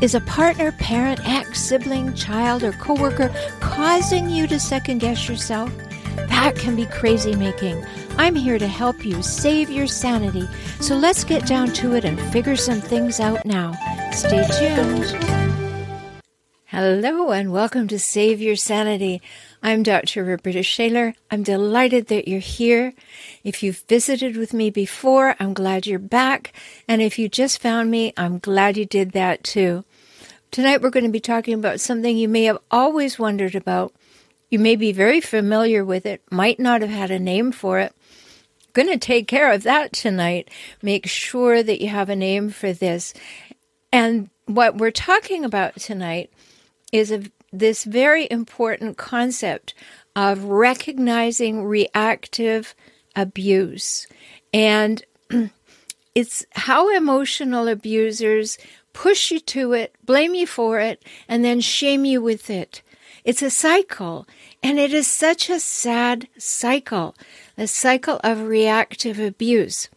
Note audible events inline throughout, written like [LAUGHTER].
Is a partner, parent, ex, sibling, child, or coworker causing you to second guess yourself? That can be crazy making. I'm here to help you save your sanity. So let's get down to it and figure some things out now. Stay tuned. Hello and welcome to Save Your Sanity. I'm Dr. Roberta Shaler. I'm delighted that you're here. If you've visited with me before, I'm glad you're back. And if you just found me, I'm glad you did that too. Tonight we're going to be talking about something you may have always wondered about. You may be very familiar with it, might not have had a name for it. going to take care of that tonight. Make sure that you have a name for this. And what we're talking about tonight is a, this very important concept of recognizing reactive abuse. And [CLEARS THROAT] it's how emotional abusers push you to it, blame you for it, and then shame you with it. It's a cycle, and it is such a sad cycle, a cycle of reactive abuse.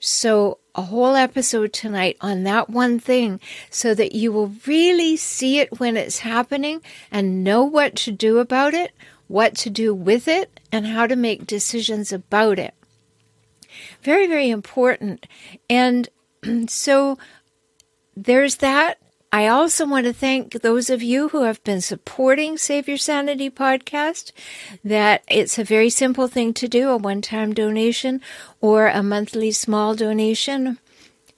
So, a whole episode tonight on that one thing so that you will really see it when it's happening and know what to do about it, what to do with it, and how to make decisions about it. Very, very important. And [CLEARS THROAT] so, there's that. I also want to thank those of you who have been supporting Save Your Sanity podcast. That it's a very simple thing to do, a one-time donation or a monthly small donation,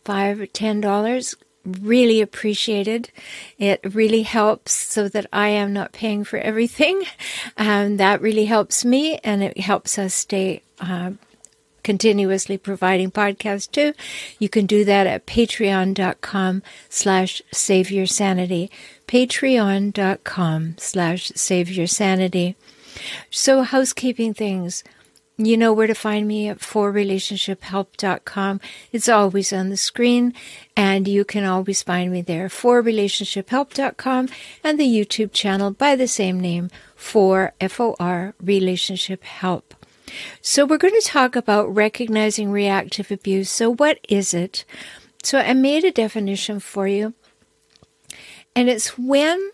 five or ten dollars. Really appreciated. It really helps so that I am not paying for everything. [LAUGHS] Um, that really helps me and it helps us stay uh, continuously providing podcasts too. You can do that at patreon.com slash save your sanity. Patreon.com slash save your sanity. So housekeeping things. You know where to find me at forrelationshiphelp.com. It's always on the screen and you can always find me there forrelationshiphelp.com and the YouTube channel by the same name for FOR Relationship Help. So, we're going to talk about recognizing reactive abuse. So, what is it? So, I made a definition for you, and it's when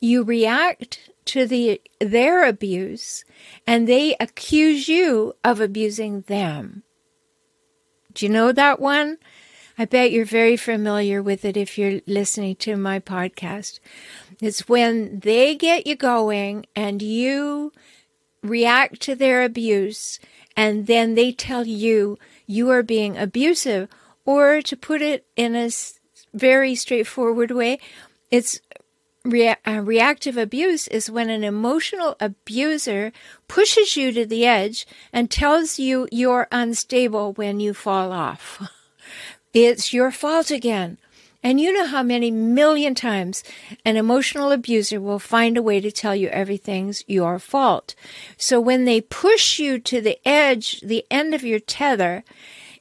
you react to the their abuse and they accuse you of abusing them. Do you know that one? I bet you're very familiar with it if you're listening to my podcast. It's when they get you going and you react to their abuse and then they tell you you are being abusive. Or to put it in a very straightforward way, it's rea- uh, reactive abuse is when an emotional abuser pushes you to the edge and tells you you're unstable when you fall off. [LAUGHS] It's your fault again. And you know how many million times an emotional abuser will find a way to tell you everything's your fault. So when they push you to the edge, the end of your tether,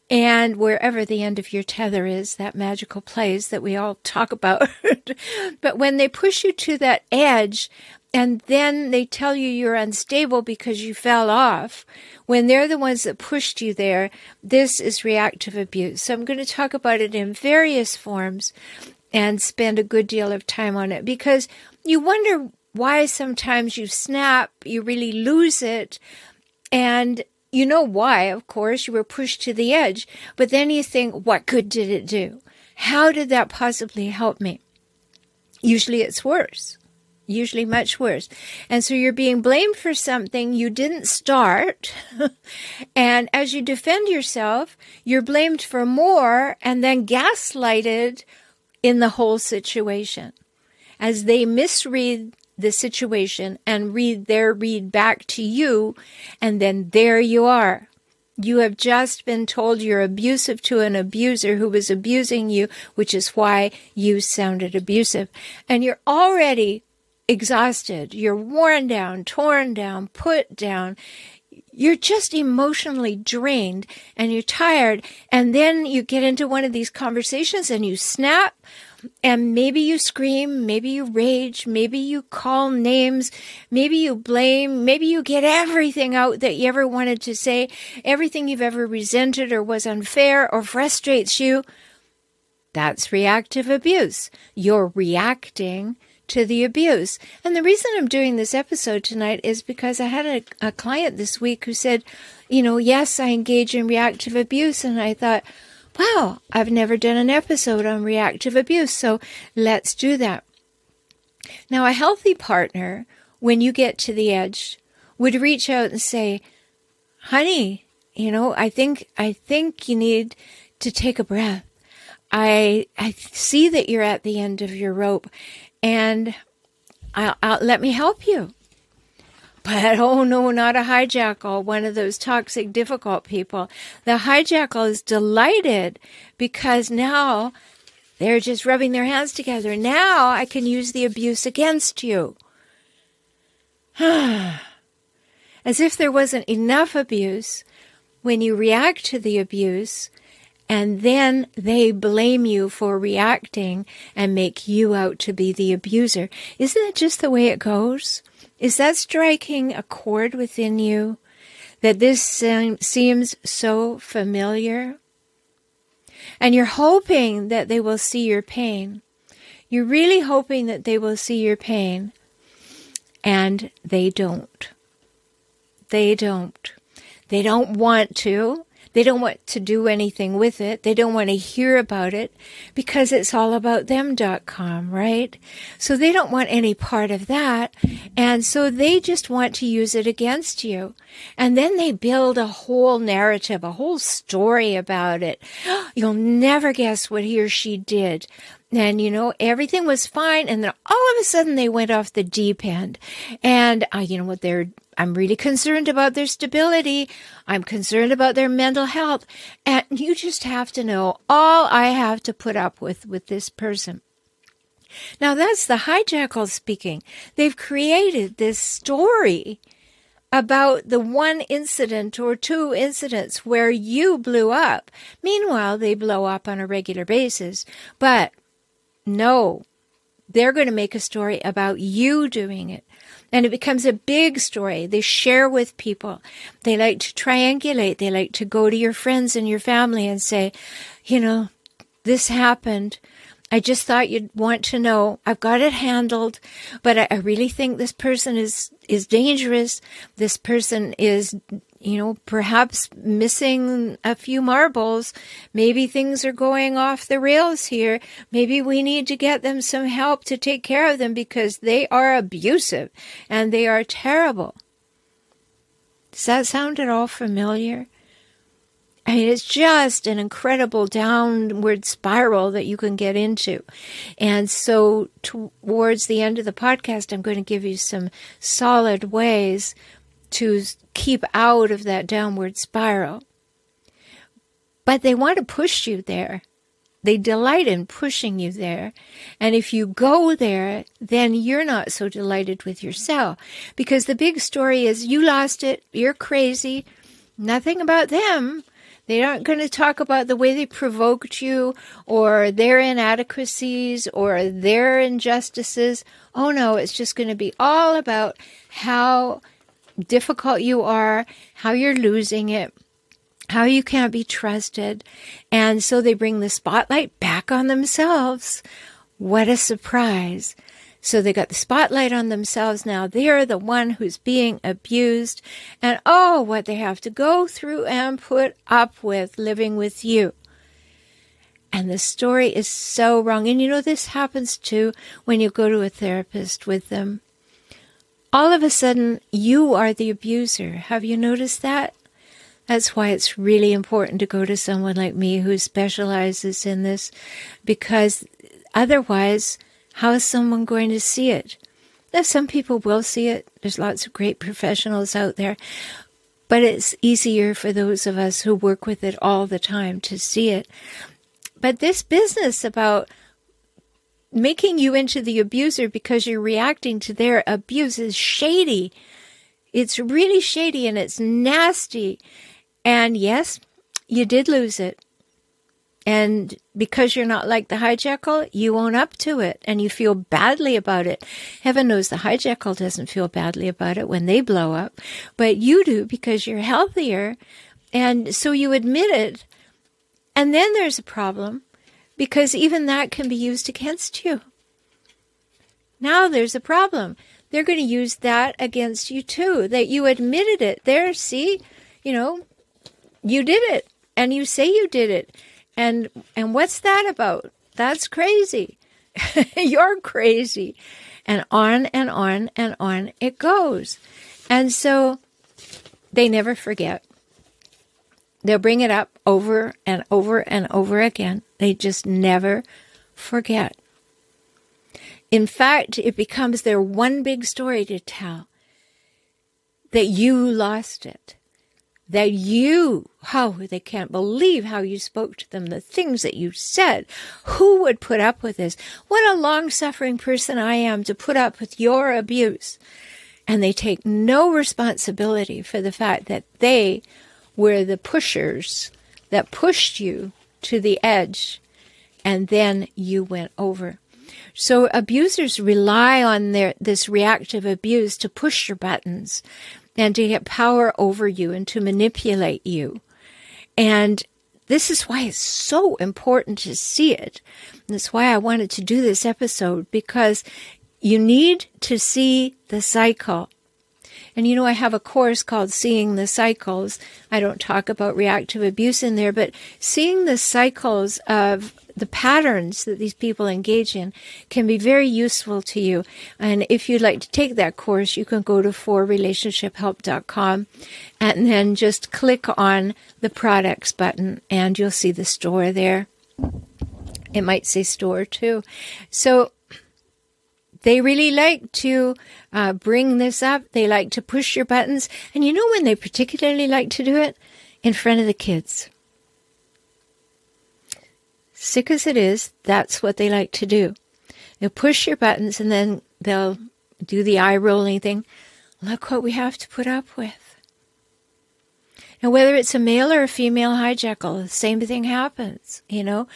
and wherever the end of your tether is, that magical place that we all talk about. [LAUGHS] but when they push you to that edge, and then they tell you you're unstable because you fell off, when they're the ones that pushed you there, this is reactive abuse. So I'm going to talk about it in various forms and spend a good deal of time on it because you wonder why sometimes you snap, you really lose it, and you know why, of course, you were pushed to the edge, but then you think, what good did it do? How did that possibly help me? Usually it's worse usually much worse. And so you're being blamed for something you didn't start. [LAUGHS] and as you defend yourself, you're blamed for more and then gaslighted in the whole situation. As they misread the situation and read their read back to you, and then there you are. You have just been told you're abusive to an abuser who was abusing you, which is why you sounded abusive. And you're already exhausted, you're worn down, torn down, put down. You're just emotionally drained and you're tired. And then you get into one of these conversations and you snap and maybe you scream, maybe you rage, maybe you call names, maybe you blame, maybe you get everything out that you ever wanted to say, everything you've ever resented or was unfair or frustrates you. That's reactive abuse. You're reacting to the abuse. And the reason I'm doing this episode tonight is because I had a, a client this week who said, you know, yes, I engage in reactive abuse. And I thought, wow, I've never done an episode on reactive abuse, so let's do that. Now, a healthy partner, when you get to the edge, would reach out and say, honey, you know, I think, I think you need to take a breath. I, I see that you're at the end of your rope and I'll, I'll, let me help you. But [LAUGHS] oh no, not a hijackal, one of those toxic, difficult people. The hijackal is delighted because now they're just rubbing their hands together. Now I can use the abuse against you. [SIGHS] As if there wasn't enough abuse when you react to the abuse and then they blame you for reacting and make you out to be the abuser. Isn't that just the way it goes? Is that striking a chord within you that this seems so familiar? And you're hoping that they will see your pain. You're really hoping that they will see your pain. And they don't. They don't. They don't want to. They don't want to do anything with it. They don't want to hear about it because it's all about them.com, right? So they don't want any part of that. And so they just want to use it against you. And then they build a whole narrative, a whole story about it. [GASPS] You'll never guess what he or she did and you know everything was fine and then all of a sudden they went off the deep end and uh, you know what they're i'm really concerned about their stability i'm concerned about their mental health and you just have to know all i have to put up with with this person now that's the hijackal speaking they've created this story about the one incident or two incidents where you blew up. Meanwhile, they blow up on a regular basis. But no, they're going to make a story about you doing it. And it becomes a big story. They share with people. They like to triangulate. They like to go to your friends and your family and say, you know, this happened. I just thought you'd want to know. I've got it handled, but I, I really think this person is, is dangerous. This person is you know, perhaps missing a few marbles. Maybe things are going off the rails here. Maybe we need to get them some help to take care of them because they are abusive and they are terrible. Does that sound at all familiar? I mean, it's just an incredible downward spiral that you can get into. And so, towards the end of the podcast, I'm going to give you some solid ways to keep out of that downward spiral. But they want to push you there. They delight in pushing you there. And if you go there, then you're not so delighted with yourself. Because the big story is you lost it, you're crazy, nothing about them. They aren't going to talk about the way they provoked you or their inadequacies or their injustices. Oh no, it's just going to be all about how difficult you are, how you're losing it, how you can't be trusted. And so they bring the spotlight back on themselves. What a surprise. So they got the spotlight on themselves now. They're the one who's being abused. And oh, what they have to go through and put up with living with you. And the story is so wrong. And you know, this happens too when you go to a therapist with them all of a sudden you are the abuser. Have you noticed that? That's why it's really important to go to someone like me who specializes in this because otherwise, how is someone going to see it? Now, some people will see it. There's lots of great professionals out there, but it's easier for those of us who work with it all the time to see it. But this business about making you into the abuser because you're reacting to their abuse is shady. It's really shady and it's nasty. And yes, you did lose it. And because you're not like the hijackal, you own up to it and you feel badly about it. Heaven knows the hijackal doesn't feel badly about it when they blow up, but you do because you're healthier. And so you admit it. And then there's a problem because even that can be used against you. Now there's a problem. They're going to use that against you too, that you admitted it. There, see, you know, you did it and you say you did it and and what's that about? That's crazy. [LAUGHS] You're crazy. And on and on and on it goes. And so they never forget. They'll bring it up over and over and over again. They just never forget. In fact, it becomes their one big story to tell that you lost it that you, how oh, they can't believe how you spoke to them, the things that you said. Who would put up with this? What a long suffering person I am to put up with your abuse. And they take no responsibility for the fact that they were the pushers that pushed you to the edge and then you went over. So abusers rely on their this reactive abuse to push your buttons and to get power over you and to manipulate you. And this is why it's so important to see it. And that's why I wanted to do this episode because you need to see the cycle. And you know, I have a course called Seeing the Cycles. I don't talk about reactive abuse in there, but seeing the cycles of the patterns that these people engage in can be very useful to you. And if you'd like to take that course, you can go to forrelationshiphelp.com and then just click on the products button and you'll see the store there. It might say store too. So they really like to uh, bring this up. They like to push your buttons. And you know when they particularly like to do it? In front of the kids. Sick as it is, that's what they like to do. They'll push your buttons and then they'll do the eye rolling thing. Look what we have to put up with. Now, whether it's a male or a female hijackal, the same thing happens. You know,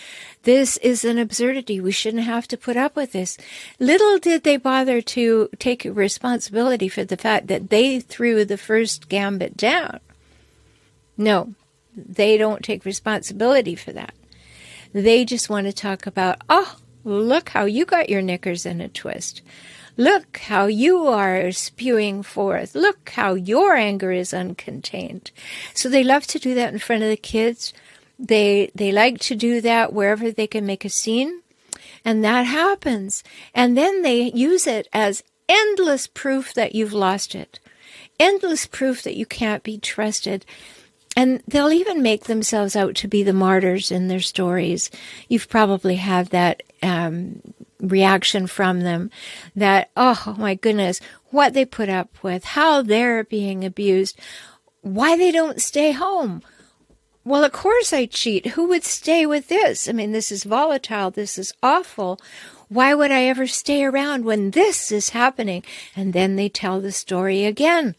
this is an absurdity. We shouldn't have to put up with this. Little did they bother to take responsibility for the fact that they threw the first gambit down. No, they don't take responsibility for that. They just want to talk about, oh, look how you got your knickers in a twist. Look how you are spewing forth. Look how your anger is uncontained. So they love to do that in front of the kids. They they like to do that wherever they can make a scene. And that happens. And then they use it as endless proof that you've lost it. Endless proof that you can't be trusted. And they'll even make themselves out to be the martyrs in their stories. You've probably had that um, reaction from them that, oh my goodness, what they put up with, how they're being abused, why they don't stay home. Well, of course I cheat. Who would stay with this? I mean, this is volatile. This is awful. Why would I ever stay around when this is happening? And then they tell the story again.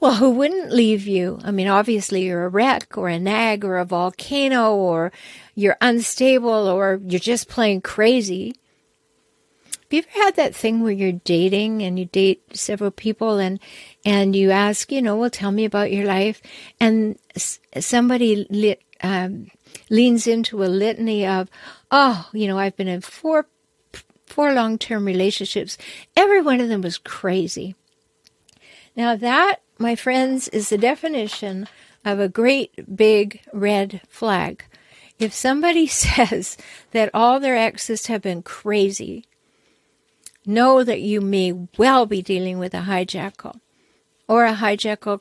Well, who wouldn't leave you? I mean, obviously you're a wreck or a nag or a volcano or you're unstable or you're just plain crazy. Have you ever had that thing where you're dating and you date several people and and you ask, you know, well, tell me about your life, and somebody lit, um, leans into a litany of, oh, you know, I've been in four four long term relationships. Every one of them was crazy. Now that my friends, is the definition of a great big red flag. If somebody [LAUGHS] says that all their exes have been crazy, know that you may well be dealing with a hijackal or a hijackal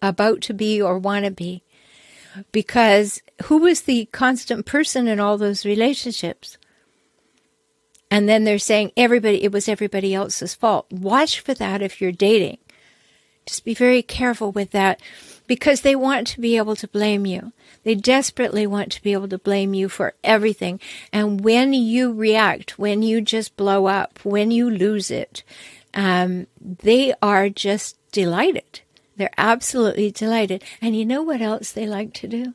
about to be or want to be. Because who was the constant person in all those relationships? And then they're saying everybody, it was everybody else's fault. Watch for that if you're dating Just be very careful with that because they want to be able to blame you. They desperately want to be able to blame you for everything. And when you react, when you just blow up, when you lose it, um, they are just delighted. They're absolutely delighted. And you know what else they like to do?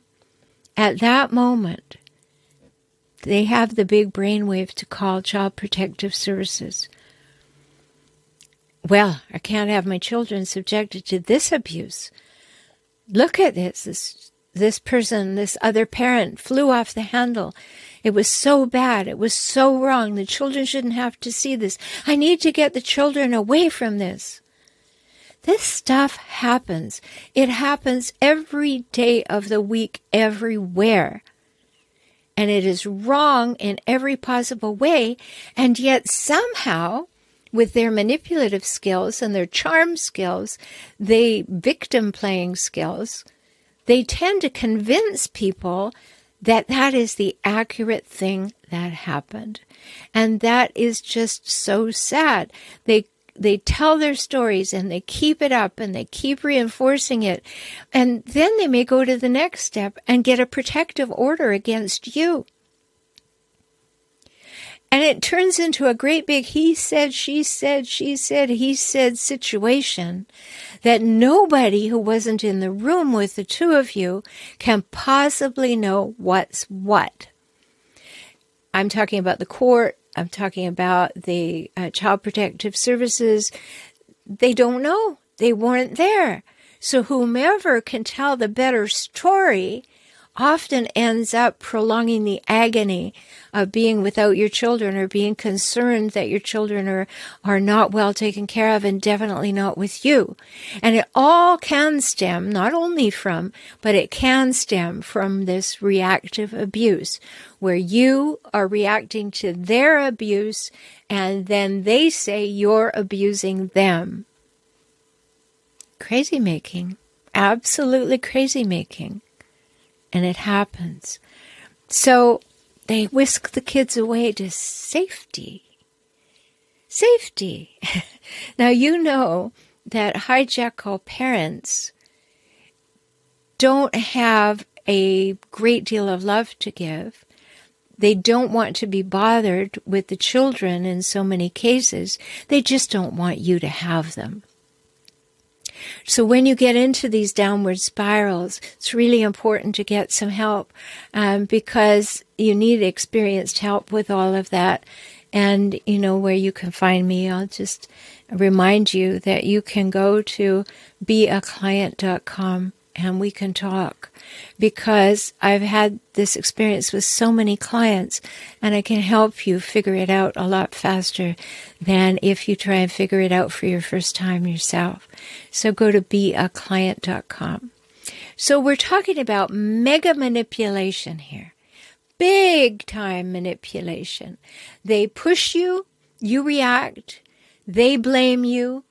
At that moment, they have the big brainwave to call Child Protective Services. Well, I can't have my children subjected to this abuse. Look at this. This this person, this other parent flew off the handle. It was so bad. It was so wrong. The children shouldn't have to see this. I need to get the children away from this. This stuff happens. It happens every day of the week, everywhere. And it is wrong in every possible way. And yet somehow, with their manipulative skills and their charm skills, they victim playing skills, they tend to convince people that that is the accurate thing that happened. And that is just so sad. They they tell their stories and they keep it up and they keep reinforcing it. And then they may go to the next step and get a protective order against you. And it turns into a great big he said, she said, she said, he said situation that nobody who wasn't in the room with the two of you can possibly know what's what. I'm talking about the court. I'm talking about the uh, child protective services. They don't know. They weren't there. So whomever can tell the better story often ends up prolonging the agony of being without your children or being concerned that your children are, are not well taken care of and definitely not with you. And it all can stem not only from, but it can stem from this reactive abuse where you are reacting to their abuse and then they say you're abusing them. Crazy making. Absolutely crazy making and it happens. So they whisk the kids away to safety. Safety. [LAUGHS] now you know that hijackal parents don't have a great deal of love to give. They don't want to be bothered with the children in so many cases. They just don't want you to have them. So when you get into these downward spirals, it's really important to get some help um, because you need experienced help with all of that. And you know where you can find me. I'll just remind you that you can go to beaclient.com and we can talk because I've had this experience with so many clients and I can help you figure it out a lot faster than if you try and figure it out for your first time yourself. So go to beaclient.com. So we're talking about mega manipulation here. Big time manipulation. They push you, you react, they blame you.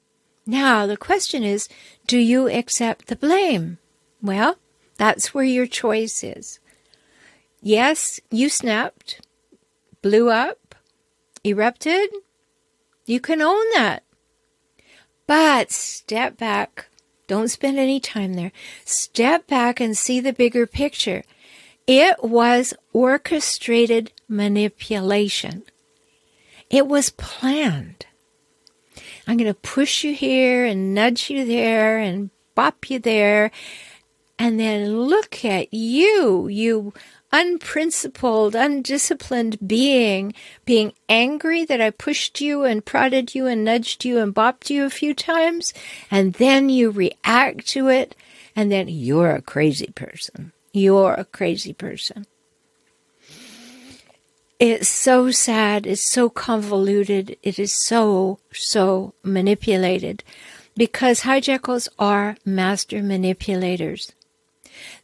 Now the question is, do you accept the blame? Well, that's where your choice is. Yes, you snapped, blew up, erupted. You can own that. But step back. Don't spend any time there. Step back and see the bigger picture. It was orchestrated manipulation. It was planned. I'm going to push you here and nudge you there and bop you there and then look at you, you unprincipled, undisciplined being, being angry that I pushed you and prodded you and nudged you and bopped you a few times. And then you react to it. And then you're a crazy person. You're a crazy person. It's so sad. It's so convoluted. It is so, so manipulated because hijackals are master manipulators.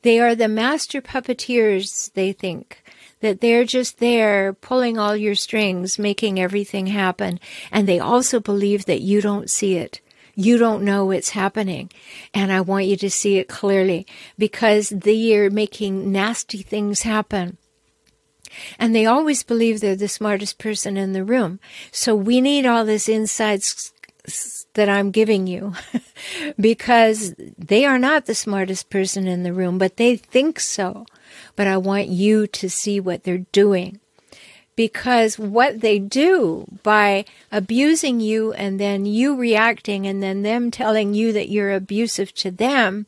They are the master puppeteers, they think, that they're just there pulling all your strings, making everything happen. And they also believe that you don't see it. You don't know it's happening. And I want you to see it clearly because they are making nasty things happen. And they always believe they're the smartest person in the room. So we need all this inside that I'm giving you [LAUGHS] because they are not the smartest person in the room, but they think so. But I want you to see what they're doing because what they do by abusing you and then you reacting and then them telling you that you're abusive to them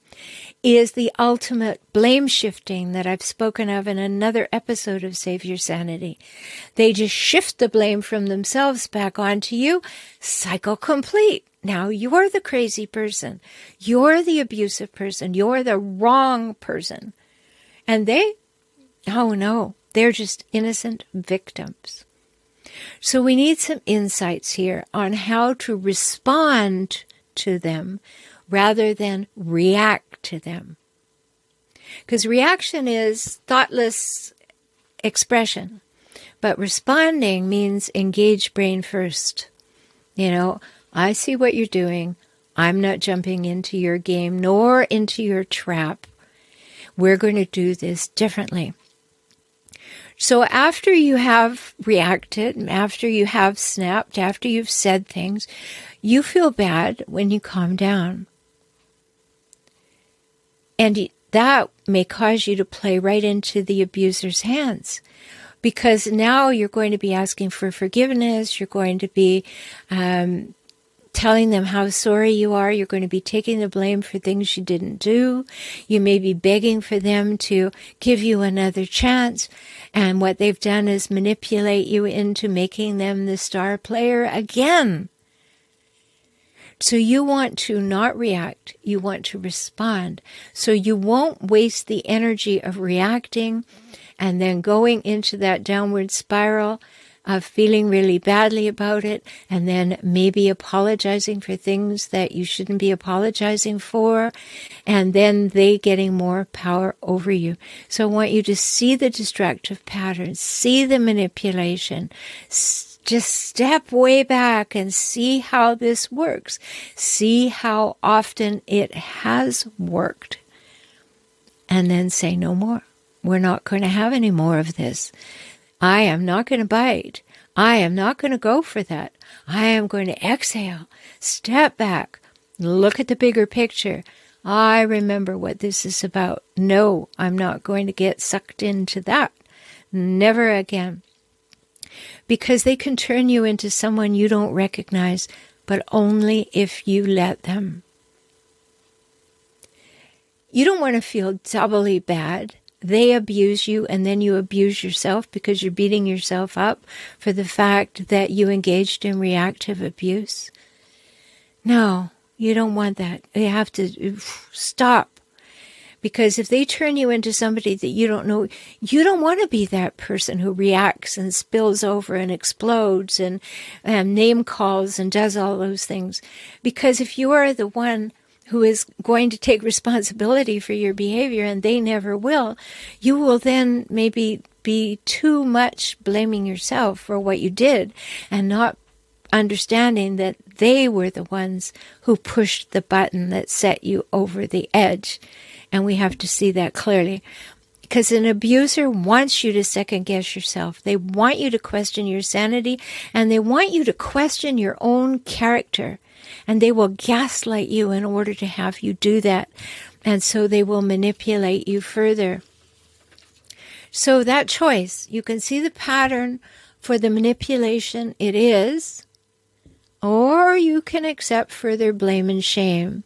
is the ultimate blame shifting that I've spoken of in another episode of Save Your Sanity. They just shift the blame from themselves back onto you. Cycle complete. Now you're the crazy person. You're the abusive person. You're the wrong person. And they, oh no, they're just innocent victims. So we need some insights here on how to respond to them rather than react to them. Because reaction is thoughtless expression, but responding means engage brain first. You know, I see what you're doing. I'm not jumping into your game nor into your trap. We're going to do this differently. So after you have reacted, after you have snapped, after you've said things, you feel bad when you calm down. And that may cause you to play right into the abuser's hands because now you're going to be asking for forgiveness. You're going to be um, telling them how sorry you are. You're going to be taking the blame for things you didn't do. You may be begging for them to give you another chance. And what they've done is manipulate you into making them the star player again. So you want to not react. You want to respond. So you won't waste the energy of reacting and then going into that downward spiral of feeling really badly about it and then maybe apologizing for things that you shouldn't be apologizing for and then they getting more power over you. So I want you to see the destructive patterns, see the manipulation, just step way back and see how this works. See how often it has worked. And then say no more. We're not going to have any more of this. I am not going to bite. I am not going to go for that. I am going to exhale, step back, look at the bigger picture. I remember what this is about. No, I'm not going to get sucked into that. Never again. Because they can turn you into someone you don't recognize, but only if you let them. You don't want to feel doubly bad they abuse you and then you abuse yourself because you're beating yourself up for the fact that you engaged in reactive abuse. No, you don't want that. You have to stop. Because if they turn you into somebody that you don't know, you don't want to be that person who reacts and spills over and explodes and, name calls and does all those things. Because if you are the one who is going to take responsibility for your behavior and they never will, you will then maybe be too much blaming yourself for what you did and not understanding that they were the ones who pushed the button that set you over the edge. And we have to see that clearly. Because an abuser wants you to second guess yourself. They want you to question your sanity and they want you to question your own character and they will gaslight you in order to have you do that. And so they will manipulate you further. So that choice, you can see the pattern for the manipulation it is, or you can accept further blame and shame.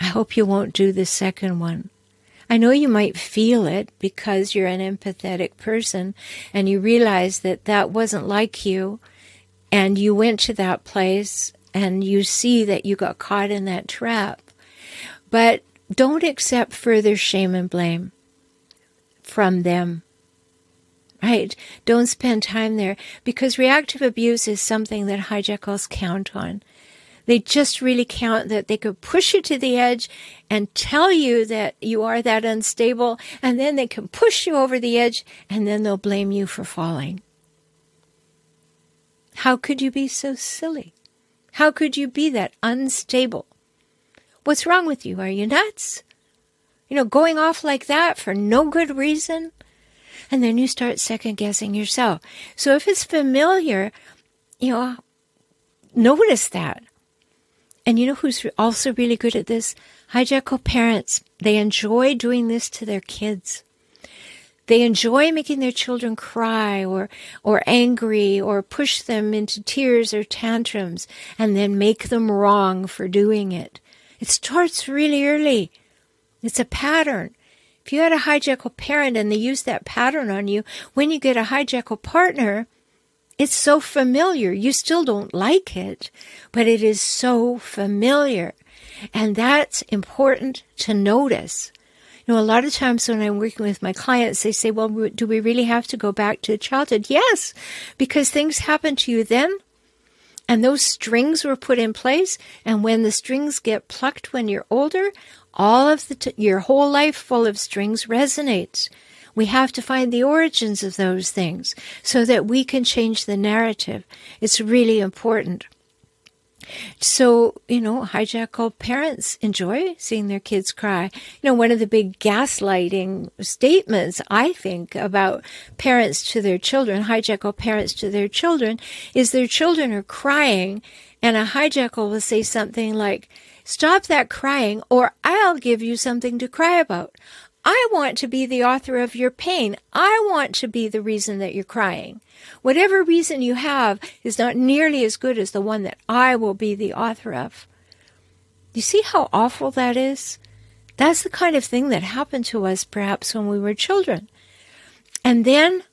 I hope you won't do the second one. I know you might feel it because you're an empathetic person and you realize that that wasn't like you and you went to that place and you see that you got caught in that trap. But don't accept further shame and blame from them. Right? Don't spend time there because reactive abuse is something that hijackals count on. They just really count that they could push you to the edge and tell you that you are that unstable, and then they can push you over the edge and then they'll blame you for falling. How could you be so silly? How could you be that unstable? What's wrong with you? Are you nuts? You know, going off like that for no good reason? And then you start second guessing yourself. So if it's familiar, you know, notice that. And you know who's also really good at this? Hijackal parents. They enjoy doing this to their kids. They enjoy making their children cry or, or angry or push them into tears or tantrums and then make them wrong for doing it. It starts really early. It's a pattern. If you had a hijackal parent and they use that pattern on you, when you get a hijackal partner, it's so familiar. You still don't like it, but it is so familiar. And that's important to notice. You know, a lot of times when I'm working with my clients, they say, well, do we really have to go back to childhood? Yes, because things happened to you then. And those strings were put in place. And when the strings get plucked when you're older, all of the, t- your whole life full of strings resonates. We have to find the origins of those things so that we can change the narrative. It's really important. So, you know, hijackal parents enjoy seeing their kids cry. You know, one of the big gaslighting statements, I think, about parents to their children, hijackal parents to their children, is their children are crying and a hijackal will say something like, stop that crying or I'll give you something to cry about. I want to be the author of your pain. I want to be the reason that you're crying. Whatever reason you have is not nearly as good as the one that I will be the author of. You see how awful that is? That's the kind of thing that happened to us perhaps when we were children. And then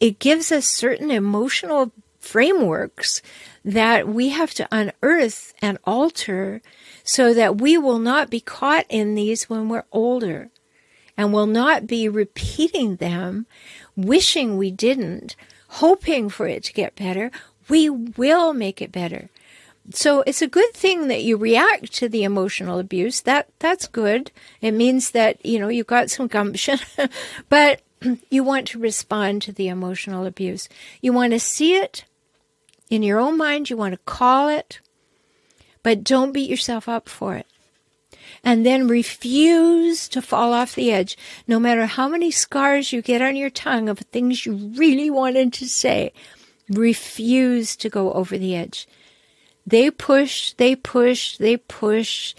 it gives us certain emotional frameworks that we have to unearth and alter so that we will not be caught in these when we're older and will not be repeating them, wishing we didn't, hoping for it to get better. We will make it better. So it's a good thing that you react to the emotional abuse. That that's good. It means that, you know, you've got some gumption. [LAUGHS] but [CLEARS THROAT] you want to respond to the emotional abuse. You want to see it in your own mind, you want to call it, but don't beat yourself up for it and then refuse to fall off the edge, no matter how many scars you get on your tongue of things you really wanted to say. Refuse to go over the edge. They push, they push, they push,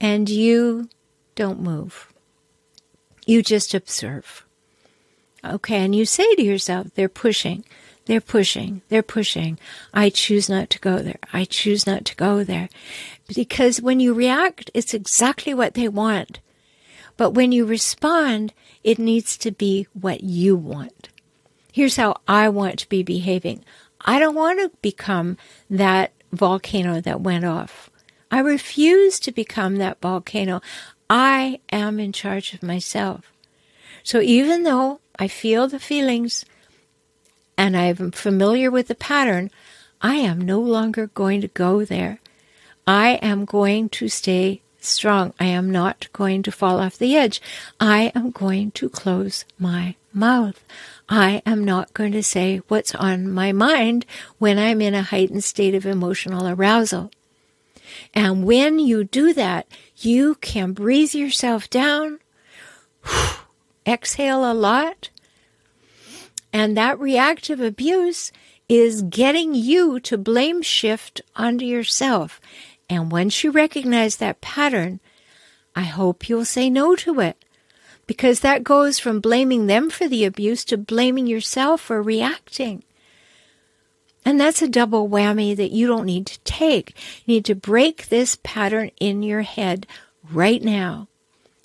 and you don't move. You just observe. Okay, and you say to yourself, they're pushing. They're pushing. They're pushing. I choose not to go there. I choose not to go there. Because when you react, it's exactly what they want. But when you respond, it needs to be what you want. Here's how I want to be behaving. I don't want to become that volcano that went off. I refuse to become that volcano. I am in charge of myself. So even though I feel the feelings, and I'm familiar with the pattern, I am no longer going to go there. I am going to stay strong. I am not going to fall off the edge. I am going to close my mouth. I am not going to say what's on my mind when I'm in a heightened state of emotional arousal. And when you do that, you can breathe yourself down, [SIGHS] exhale a lot, and that reactive abuse is getting you to blame shift onto yourself. And once you recognize that pattern, I hope you'll say no to it. Because that goes from blaming them for the abuse to blaming yourself for reacting. And that's a double whammy that you don't need to take. You need to break this pattern in your head right now.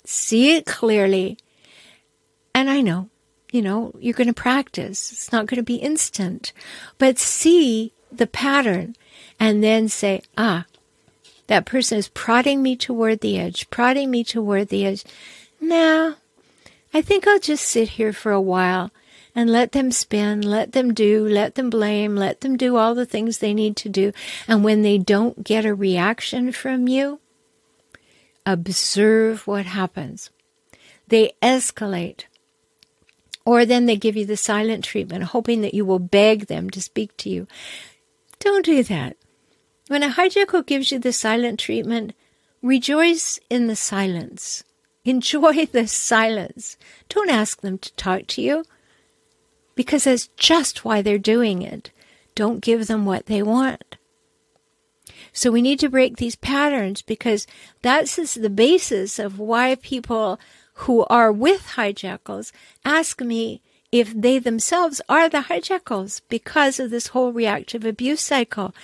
See it clearly. And I know you know, you're going to practice. It's not going to be instant, but see the pattern and then say, ah, that person is prodding me toward the edge, prodding me toward the edge. Now, I think I'll just sit here for a while and let them spin, let them do, let them blame, let them do all the things they need to do. And when they don't get a reaction from you, observe what happens. They escalate. Or then they give you the silent treatment, hoping that you will beg them to speak to you. Don't do that. When a hijackal gives you the silent treatment, rejoice in the silence. [LAUGHS] Enjoy the silence. Don't ask them to talk to you because that's just why they're doing it. Don't give them what they want. So we need to break these patterns because that's the basis of why people who are with hijackals ask me if they themselves are the hijackals because of this whole reactive abuse cycle.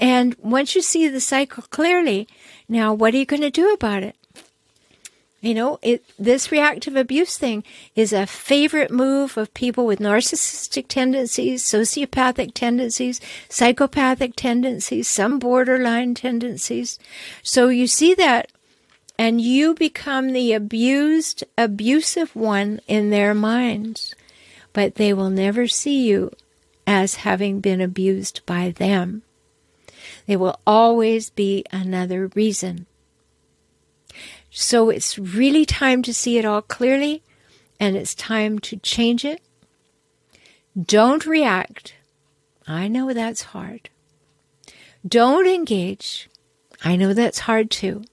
And once you see the cycle clearly, now what are you going to do about it? You know, it, this reactive abuse thing is a favorite move of people with narcissistic tendencies, sociopathic tendencies, psychopathic tendencies, some borderline tendencies. So you see that and you become the abused, abusive one in their minds, but they will never see you as having been abused by them. They will always be another reason so it's really time to see it all clearly and it's time to change it. Don't react. I know that's hard. Don't engage. I know that's hard too.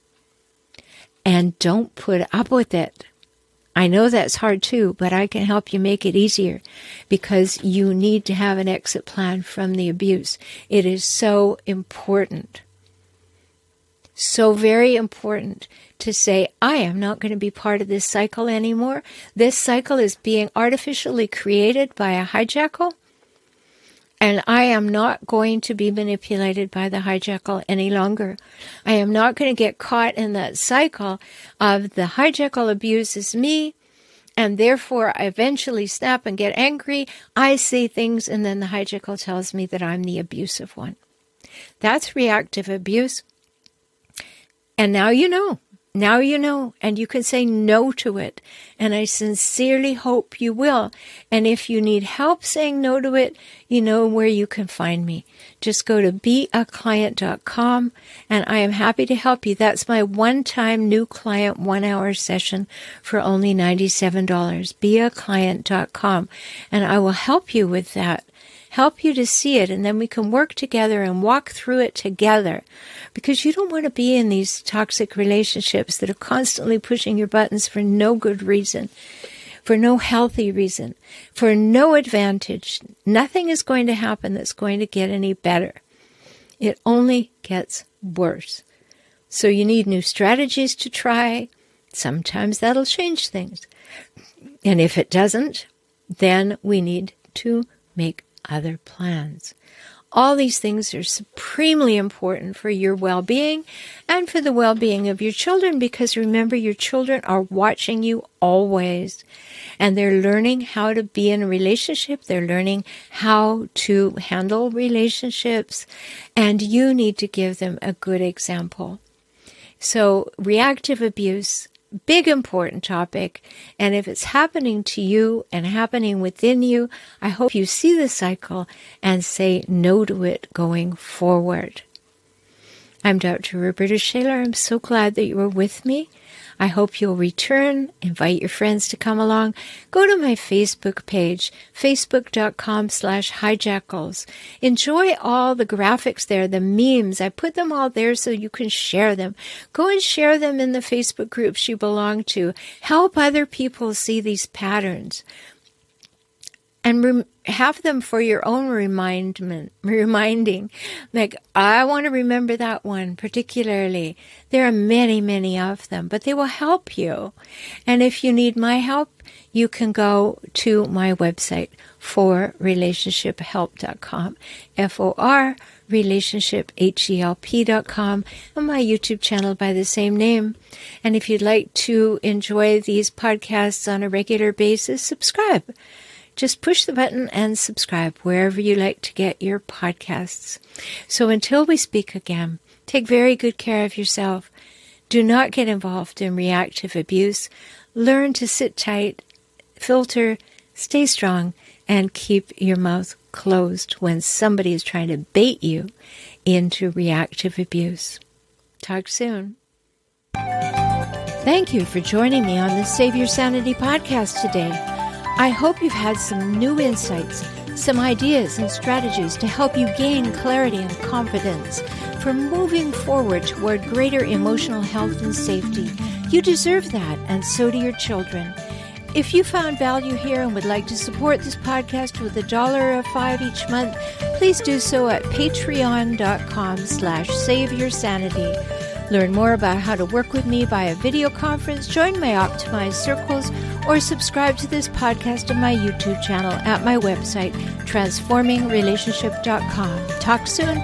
And don't put up with it. I know that's hard too, but I can help you make it easier because you need to have an exit plan from the abuse. It is so important. So very important to say, I am not going to be part of this cycle anymore. This cycle is being artificially created by a hijackal. And I am not going to be manipulated by the hijackal any longer. I am not going to get caught in that cycle of the hijackal abuses me, and therefore I eventually snap and get angry. I say things, and then the hijackal tells me that I'm the abusive one. That's reactive abuse. And now you know. Now you know, and you can say no to it. And I sincerely hope you will. And if you need help saying no to it, you know where you can find me. Just go to beaclient.com and I am happy to help you. That's my one time new client one hour session for only $97. Beaclient.com and I will help you with that help you to see it, and then we can work together and walk through it together. Because you don't want to be in these toxic relationships that are constantly pushing your buttons for no good reason, for no healthy reason, for no advantage. Nothing is going to happen that's going to get any better. It only gets worse. So you need new strategies to try. Sometimes that'll change things. And if it doesn't, then we need to make other plans. All these things are supremely important for your well being and for the well being of your children because remember, your children are watching you always and they're learning how to be in a relationship. They're learning how to handle relationships and you need to give them a good example. So, reactive abuse big important topic. And if it's happening to you and happening within you, I hope you see the cycle and say no to it going forward. I'm Dr. Roberta Shaler. I'm so glad that you were with me. I hope you'll return, invite your friends to come along. Go to my Facebook page, facebook.com slash hijackals. Enjoy all the graphics there, the memes. I put them all there so you can share them. Go and share them in the Facebook groups you belong to. Help other people see these patterns and rem- have them for your own remindment, reminding. Like, I want to remember that one particularly. There are many, many of them, but they will help you. And if you need my help, you can go to my website for relationshiphelp.com, F-O-R, relationshiphelp.com, and my YouTube channel by the same name. And if you'd like to enjoy these podcasts on a regular basis, subscribe just push the button and subscribe wherever you like to get your podcasts. So until we speak again, take very good care of yourself. Do not get involved in reactive abuse. Learn to sit tight, filter, stay strong, and keep your mouth closed when somebody is trying to bait you into reactive abuse. Talk soon. Thank you for joining me on the Save Your Sanity podcast today. I hope you've had some new insights, some ideas and strategies to help you gain clarity and confidence for moving forward toward greater emotional health and safety. You deserve that, and so do your children. If you found value here and would like to support this podcast with a dollar or five each month, please do so at patreon.com slash save your sanity. Learn more about how to work with me via video conference, join my optimized circles, or subscribe to this podcast on my YouTube channel at my website, transformingrelationship.com. Talk soon.